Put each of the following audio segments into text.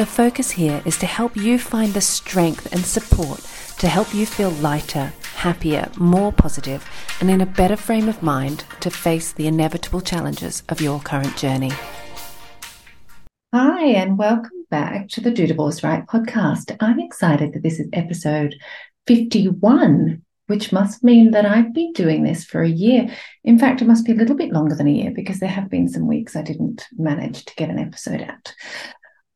The focus here is to help you find the strength and support to help you feel lighter, happier, more positive, and in a better frame of mind to face the inevitable challenges of your current journey. Hi, and welcome back to the Do Divorce Right podcast. I'm excited that this is episode 51, which must mean that I've been doing this for a year. In fact, it must be a little bit longer than a year because there have been some weeks I didn't manage to get an episode out.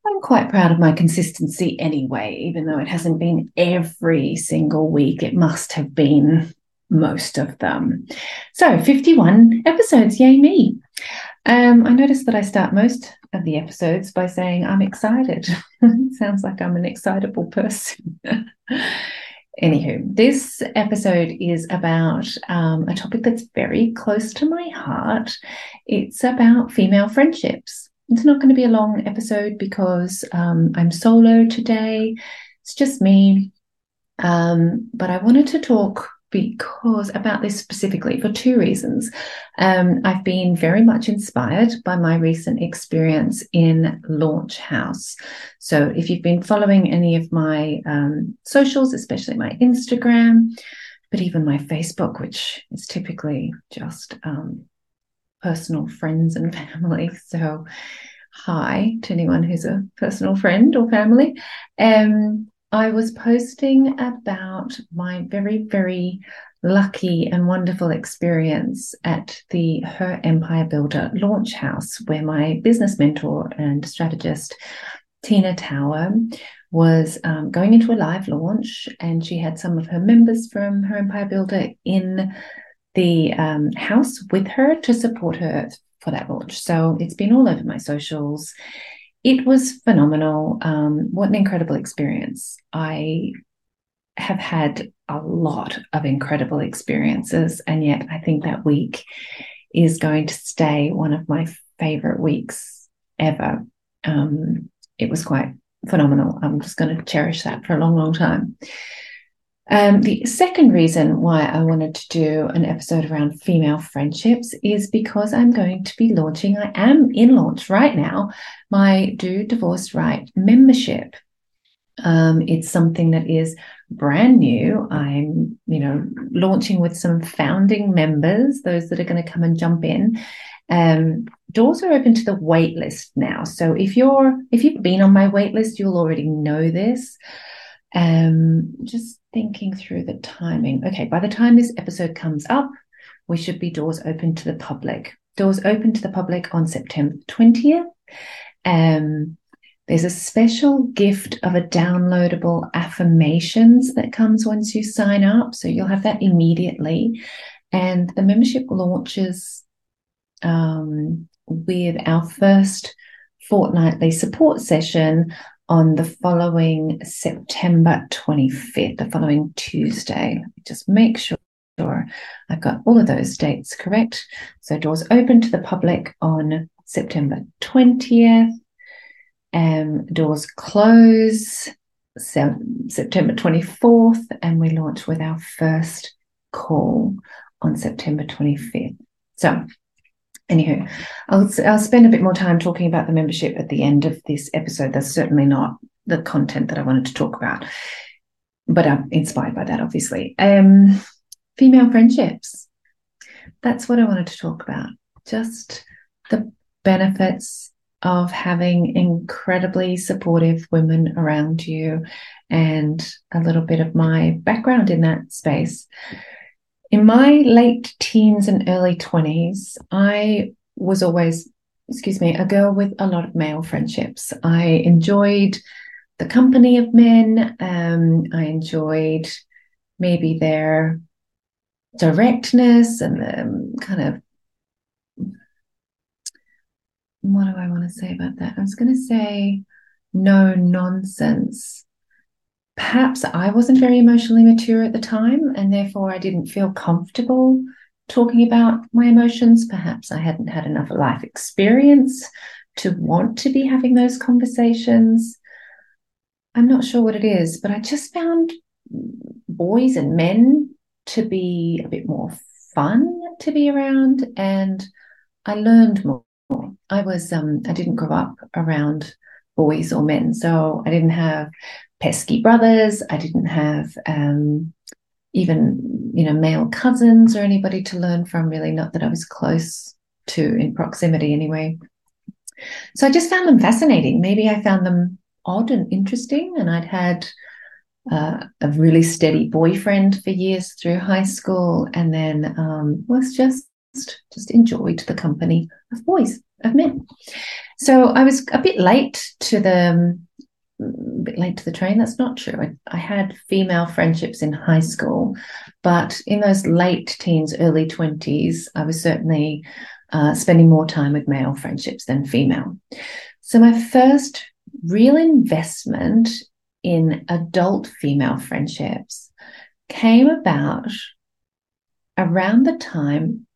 I'm quite proud of my consistency anyway, even though it hasn't been every single week. It must have been most of them. So 51 episodes, yay me. Um, I noticed that I start most of the episodes by saying I'm excited. Sounds like I'm an excitable person. Anywho, this episode is about um, a topic that's very close to my heart. It's about female friendships. It's not going to be a long episode because um, I'm solo today. It's just me. Um, but I wanted to talk because about this specifically for two reasons. Um, I've been very much inspired by my recent experience in Launch House. So, if you've been following any of my um, socials, especially my Instagram, but even my Facebook, which is typically just um, personal friends and family. So, hi to anyone who's a personal friend or family. Um, I was posting about my very, very lucky and wonderful experience at the Her Empire Builder launch house, where my business mentor and strategist, Tina Tower, was um, going into a live launch, and she had some of her members from Her Empire Builder in the um, house with her to support her for that launch. So it's been all over my socials it was phenomenal. Um, what an incredible experience. I have had a lot of incredible experiences, and yet I think that week is going to stay one of my favorite weeks ever. Um, it was quite phenomenal. I'm just going to cherish that for a long, long time. Um, the second reason why I wanted to do an episode around female friendships is because I'm going to be launching, I am in launch right now, my Do Divorce Right membership. Um, it's something that is brand new. I'm, you know, launching with some founding members, those that are going to come and jump in. Um, doors are open to the wait list now. So if you're if you've been on my wait list, you'll already know this. Um, just thinking through the timing. Okay, by the time this episode comes up, we should be doors open to the public. Doors open to the public on September 20th. Um, there's a special gift of a downloadable affirmations that comes once you sign up. So you'll have that immediately. And the membership launches um, with our first fortnightly support session on the following September 25th, the following Tuesday. Just make sure I've got all of those dates correct. So doors open to the public on September 20th. Um, doors close September 24th, and we launch with our first call on September 25th. So Anywho, I'll, I'll spend a bit more time talking about the membership at the end of this episode. That's certainly not the content that I wanted to talk about, but I'm inspired by that, obviously. Um, female friendships. That's what I wanted to talk about. Just the benefits of having incredibly supportive women around you and a little bit of my background in that space. In my late teens and early 20s, I was always, excuse me, a girl with a lot of male friendships. I enjoyed the company of men. Um, I enjoyed maybe their directness and the kind of what do I want to say about that? I was going to say no nonsense perhaps I wasn't very emotionally mature at the time, and therefore I didn't feel comfortable talking about my emotions. Perhaps I hadn't had enough life experience to want to be having those conversations. I'm not sure what it is, but I just found boys and men to be a bit more fun to be around, and I learned more. I was um, I didn't grow up around boys or men, so I didn't have pesky brothers. I didn't have um, even you know male cousins or anybody to learn from. Really, not that I was close to in proximity anyway. So I just found them fascinating. Maybe I found them odd and interesting, and I'd had uh, a really steady boyfriend for years through high school, and then um, was just just enjoyed the company of boys, of men. So I was a bit late to the a bit late to the train. That's not true. I, I had female friendships in high school, but in those late teens, early twenties, I was certainly uh, spending more time with male friendships than female. So my first real investment in adult female friendships came about around the time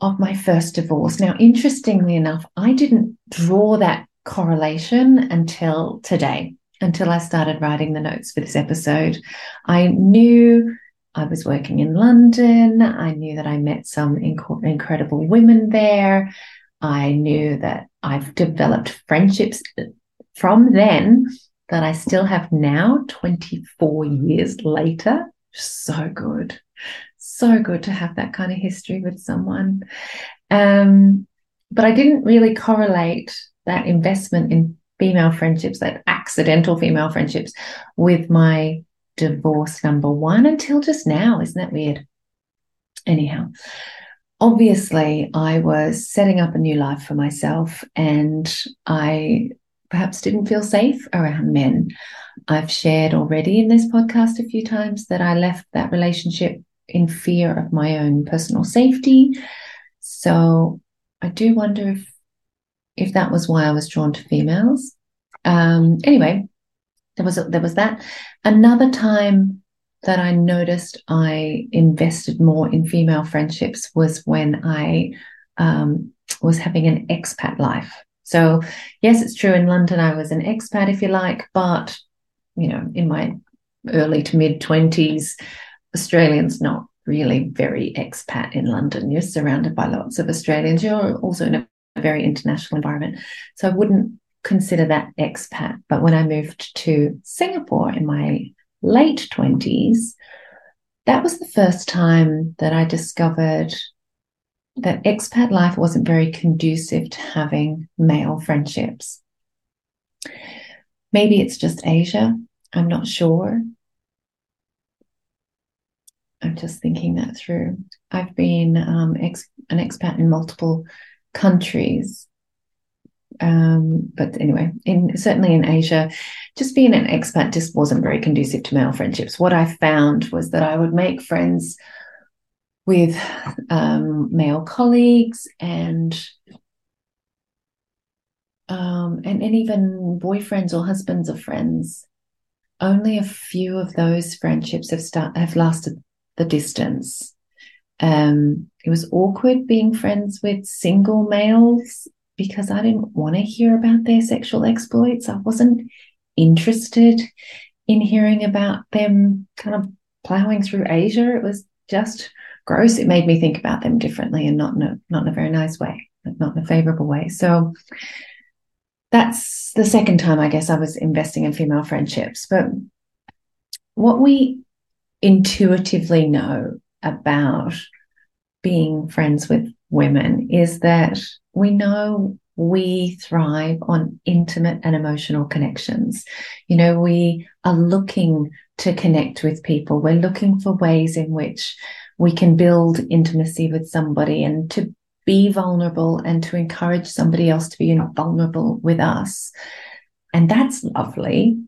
of my first divorce. Now, interestingly enough, I didn't draw that correlation until today, until I started writing the notes for this episode. I knew I was working in London. I knew that I met some inc- incredible women there. I knew that I've developed friendships uh, from then that I still have now, 24 years later. So good. So good to have that kind of history with someone. Um, but I didn't really correlate that investment in female friendships, that accidental female friendships, with my divorce number one until just now. Isn't that weird? Anyhow, obviously, I was setting up a new life for myself and I perhaps didn't feel safe around men. I've shared already in this podcast a few times that I left that relationship in fear of my own personal safety. So I do wonder if if that was why I was drawn to females. Um, anyway, there was a, there was that. Another time that I noticed I invested more in female friendships was when I um, was having an expat life. So, yes, it's true. In London, I was an expat, if you like, but you know, in my early to mid twenties, Australians not really very expat in London. You're surrounded by lots of Australians. You're also in a very international environment, so I wouldn't consider that expat. But when I moved to Singapore in my late twenties, that was the first time that I discovered that expat life wasn't very conducive to having male friendships. Maybe it's just Asia. I'm not sure. I'm just thinking that through. I've been um, ex- an expat in multiple countries. Um, but anyway, in certainly in Asia, just being an expat just wasn't very conducive to male friendships. What I found was that I would make friends with um, male colleagues and um, and, and even boyfriends or husbands of friends. Only a few of those friendships have start have lasted the distance. Um, it was awkward being friends with single males because I didn't want to hear about their sexual exploits. I wasn't interested in hearing about them kind of plowing through Asia. It was just gross, it made me think about them differently and not in a, not in a very nice way, not in a favorable way. So that's the second time I guess I was investing in female friendships. But what we intuitively know about being friends with women is that we know we thrive on intimate and emotional connections. You know, we are looking to connect with people. We're looking for ways in which we can build intimacy with somebody and to be vulnerable and to encourage somebody else to be vulnerable with us. And that's lovely.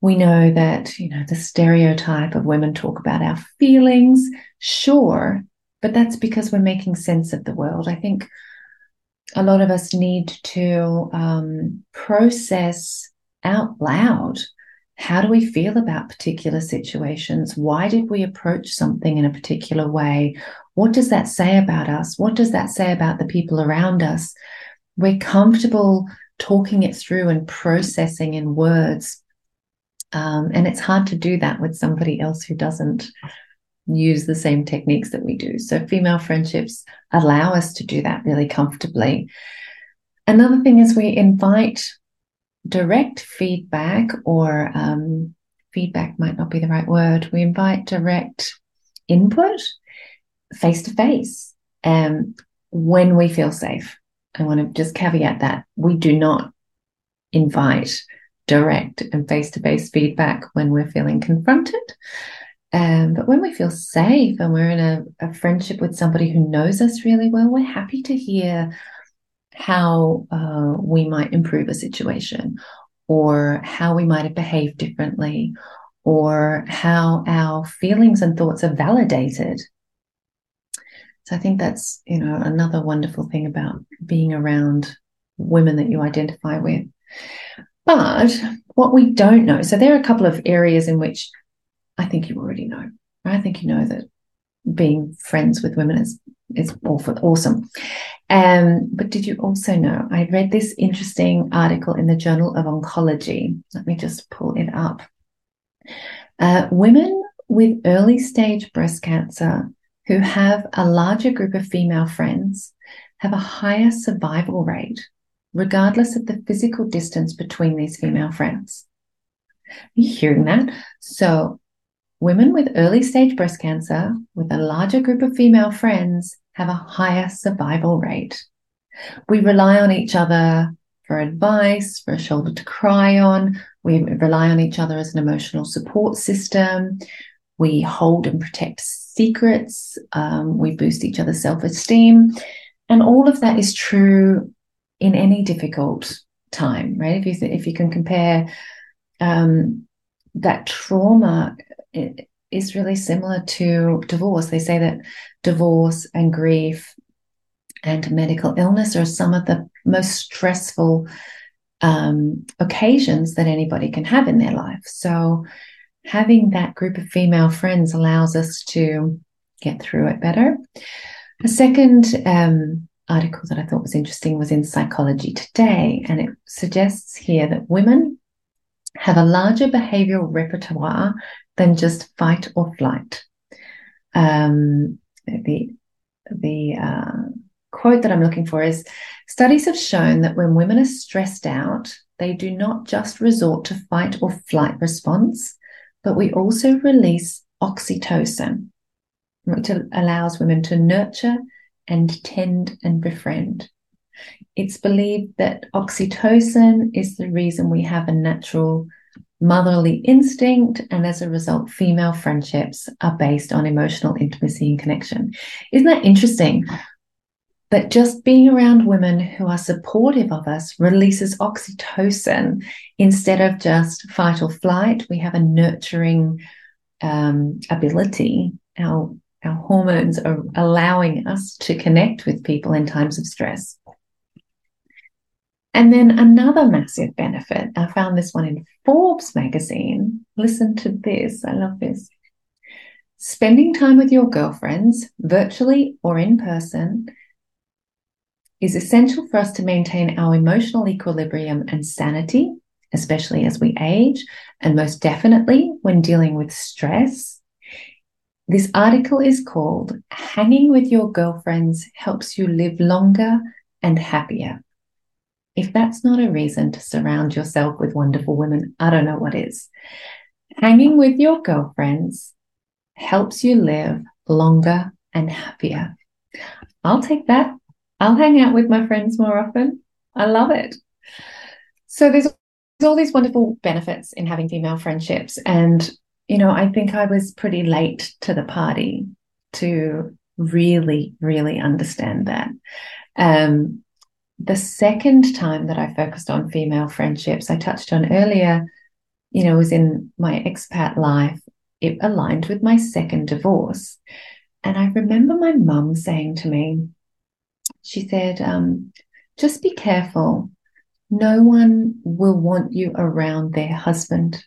We know that, you know, the stereotype of women talk about our feelings, sure, but that's because we're making sense of the world. I think a lot of us need to um, process out loud how do we feel about particular situations? Why did we approach something in a particular way? What does that say about us? What does that say about the people around us? We're comfortable talking it through and processing in words. Um, and it's hard to do that with somebody else who doesn't use the same techniques that we do. So, female friendships allow us to do that really comfortably. Another thing is we invite direct feedback, or um, feedback might not be the right word. We invite direct input face to face when we feel safe. I want to just caveat that we do not invite direct and face to face feedback when we're feeling confronted. Um, but when we feel safe and we're in a, a, friendship with somebody who knows us really well, we're happy to hear how uh, we might improve a situation or how we might have behaved differently or how our feelings and thoughts are validated. So I think that's, you know, another wonderful thing about being around women that you identify with. But what we don't know, so there are a couple of areas in which I think you already know. I think you know that being friends with women is is awful, awesome. Um, but did you also know? I read this interesting article in the Journal of Oncology. Let me just pull it up. Uh, women with early stage breast cancer who have a larger group of female friends have a higher survival rate, regardless of the physical distance between these female friends. Are you hearing that? So, women with early stage breast cancer with a larger group of female friends have a higher survival rate. We rely on each other for advice, for a shoulder to cry on. We rely on each other as an emotional support system. We hold and protect secrets. Um, we boost each other's self esteem. And all of that is true in any difficult time, right? If you, th- if you can compare um, that trauma is really similar to divorce. They say that divorce and grief and medical illness are some of the most stressful um, occasions that anybody can have in their life. So, having that group of female friends allows us to get through it better. A second um, article that I thought was interesting was in Psychology Today, and it suggests here that women have a larger behavioral repertoire than just fight or flight. Um, the the uh, quote that I'm looking for is studies have shown that when women are stressed out, they do not just resort to fight or flight response, but we also release oxytocin, which allows women to nurture and tend and befriend. It's believed that oxytocin is the reason we have a natural motherly instinct, and as a result, female friendships are based on emotional intimacy and connection. Isn't that interesting? That just being around women who are supportive of us releases oxytocin instead of just fight or flight. We have a nurturing um, ability. Our our hormones are allowing us to connect with people in times of stress. And then another massive benefit, I found this one in Forbes magazine. Listen to this, I love this. Spending time with your girlfriends, virtually or in person, is essential for us to maintain our emotional equilibrium and sanity, especially as we age, and most definitely when dealing with stress. This article is called Hanging with Your Girlfriends Helps You Live Longer and Happier. If that's not a reason to surround yourself with wonderful women, I don't know what is. Hanging with your girlfriends helps you live longer and happier. I'll take that. I'll hang out with my friends more often. I love it. So there's all these wonderful benefits in having female friendships. And, you know, I think I was pretty late to the party to really, really understand that. Um, the second time that I focused on female friendships, I touched on earlier, you know, was in my expat life. It aligned with my second divorce. And I remember my mum saying to me, she said, um, just be careful. No one will want you around their husband.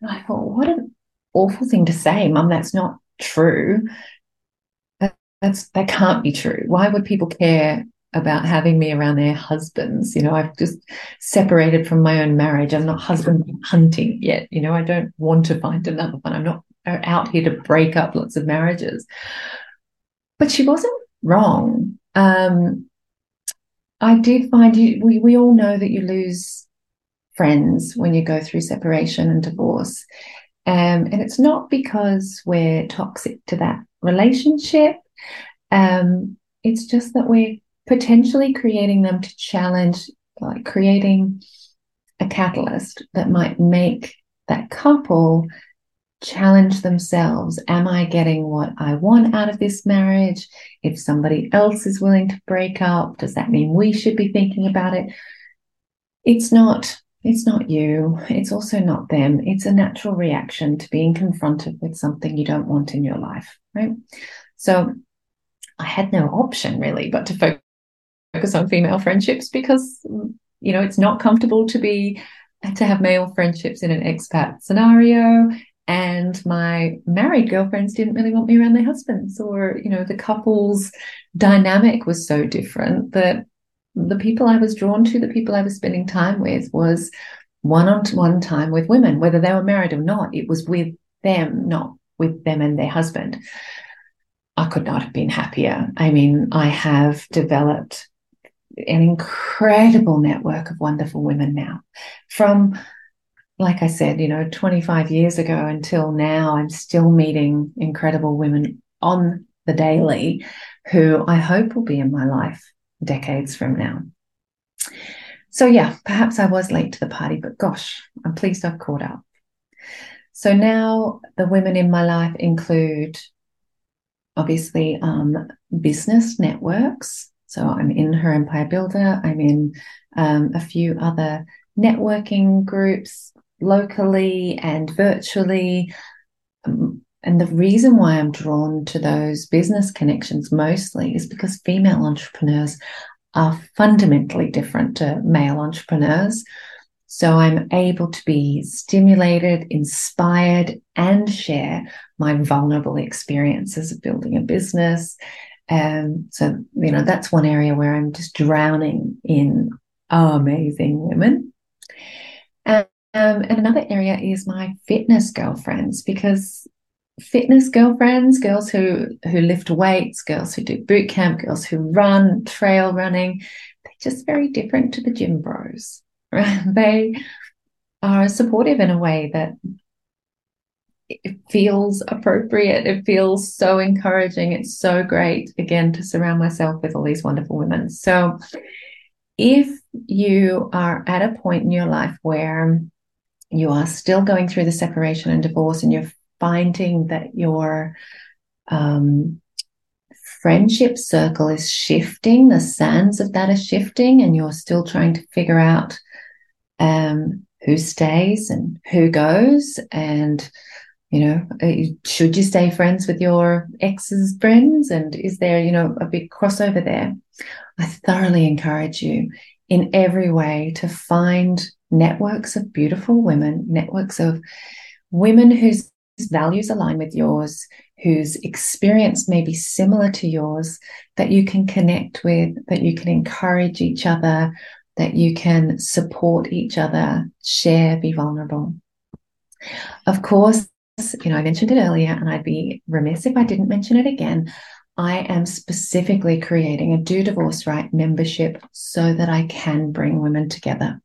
And I thought, what an awful thing to say, Mum. That's not true. That's that can't be true. Why would people care about having me around their husbands? You know, I've just separated from my own marriage. I'm not husband hunting yet. You know, I don't want to find another one. I'm not out here to break up lots of marriages. But she wasn't wrong. Um, I did find you, we, we all know that you lose friends when you go through separation and divorce. Um, and it's not because we're toxic to that relationship. Um, it's just that we're potentially creating them to challenge, like creating a catalyst that might make that couple challenge themselves. Am I getting what I want out of this marriage? If somebody else is willing to break up, does that mean we should be thinking about it? It's not. It's not you. It's also not them. It's a natural reaction to being confronted with something you don't want in your life, right? So I had no option really but to focus on female friendships because, you know, it's not comfortable to be to have male friendships in an expat scenario and my married girlfriends didn't really want me around their husbands or you know the couples dynamic was so different that the people i was drawn to the people i was spending time with was one-on-one time with women whether they were married or not. It was with them not with them and their husband. I could not have been happier. I mean i have developed an incredible network of wonderful women now. From like I said, you know, 25 years ago until now, I'm still meeting incredible women on the daily who I hope will be in my life decades from now. So, yeah, perhaps I was late to the party, but gosh, I'm pleased I've caught up. So now the women in my life include obviously um, business networks. So I'm in Her Empire Builder, I'm in um, a few other networking groups, locally and virtually. Um, and the reason why I'm drawn to those business connections mostly is because female entrepreneurs are fundamentally different to male entrepreneurs. So I'm able to be stimulated, inspired, and share my vulnerable experiences of building a business. And so, you know, that's one area where I'm just drowning in amazing women. Um, and another area is my fitness girlfriends because fitness girlfriends, girls who who lift weights, girls who do boot camp, girls who run trail running, they're just very different to the gym bros. Right? They are supportive in a way that it feels appropriate. It feels so encouraging. It's so great again to surround myself with all these wonderful women. So if you are at a point in your life where you are still going through the separation and divorce and you're finding that your um, friendship circle is shifting, the sands of that are shifting, and you're still trying to figure out um, who stays and who goes, and you know, uh, should you stay friends with your ex's friends, and is there, you know, a big crossover there? I thoroughly encourage you in every way to find networks of beautiful women, networks of women whose values align with yours, whose experience may be similar to yours, that you can connect with, that you can encourage each other, that you can support each other, share, be vulnerable. Of course, you know, I mentioned it earlier, and I'd be remiss if I didn't mention it again. I am specifically creating a Do Divorce Right membership so that I can bring women together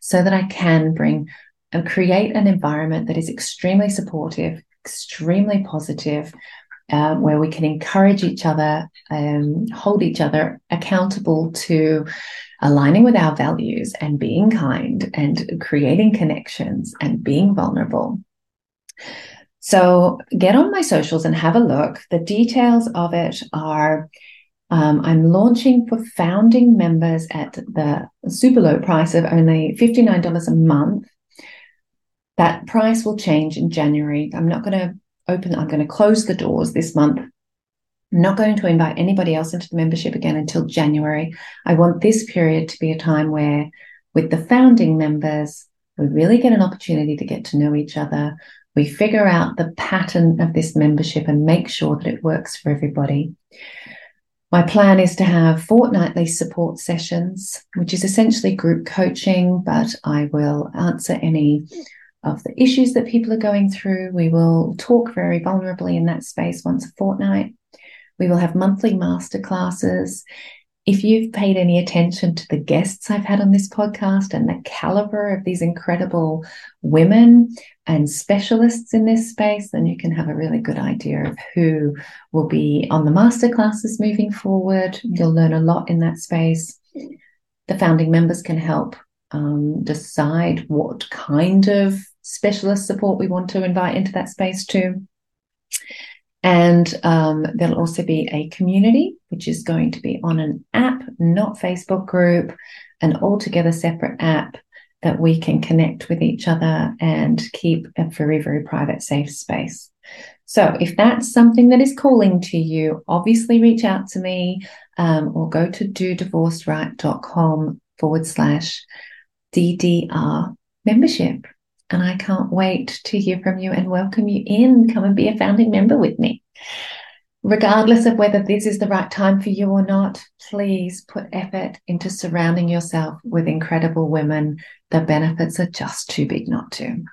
so that I can bring and create an environment that is extremely supportive, extremely positive, uh, where we can encourage each other and hold each other accountable to aligning with our values and being kind and creating connections and being vulnerable. So get on my socials and have a look. The details of it are um, I'm launching for founding members at the super low price of only $59 a month. That price will change in January. I'm not going to open, I'm going to close the doors this month. I'm not going to invite anybody else into the membership again until January. I want this period to be a time where, with the founding members, We really get an opportunity to get to know each other. We figure out the pattern of this membership and make sure that it works for everybody. My plan is to have fortnightly support sessions, which is essentially group coaching, but I will answer any of the issues that people are going through. We will talk very vulnerably in that space once a fortnight. We will have monthly masterclasses if you've paid any attention to the guests I've had on this podcast and the caliber of these incredible women and specialists in this space, then you can have a really good idea of who will be on the masterclasses moving forward. You'll learn a lot in that space. The founding members can help um, decide what kind of specialist support we want to invite into that space too. And um, there'll also be a community, which is going to be on an app, not Facebook group, an altogether separate app that we can connect with each other and keep a very, very private, safe space. So if that's something that is calling to you, obviously reach out to me um, or go to dodivorceright.com forward slash DDR membership. And I can't wait to hear from you and welcome you in. Come and be a founding member with me. Regardless of whether this is the right time for you or not, please put effort into surrounding yourself with incredible women. The benefits are just too big not to.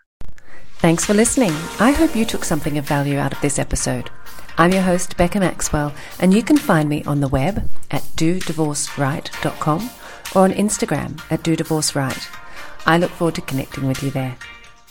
Thanks for listening. I hope you took something of value out of this episode. I'm your host, Becca Maxwell, and you can find me on the web at dodivorceright.com or on Instagram at dodivorceright. I look forward to connecting with you there.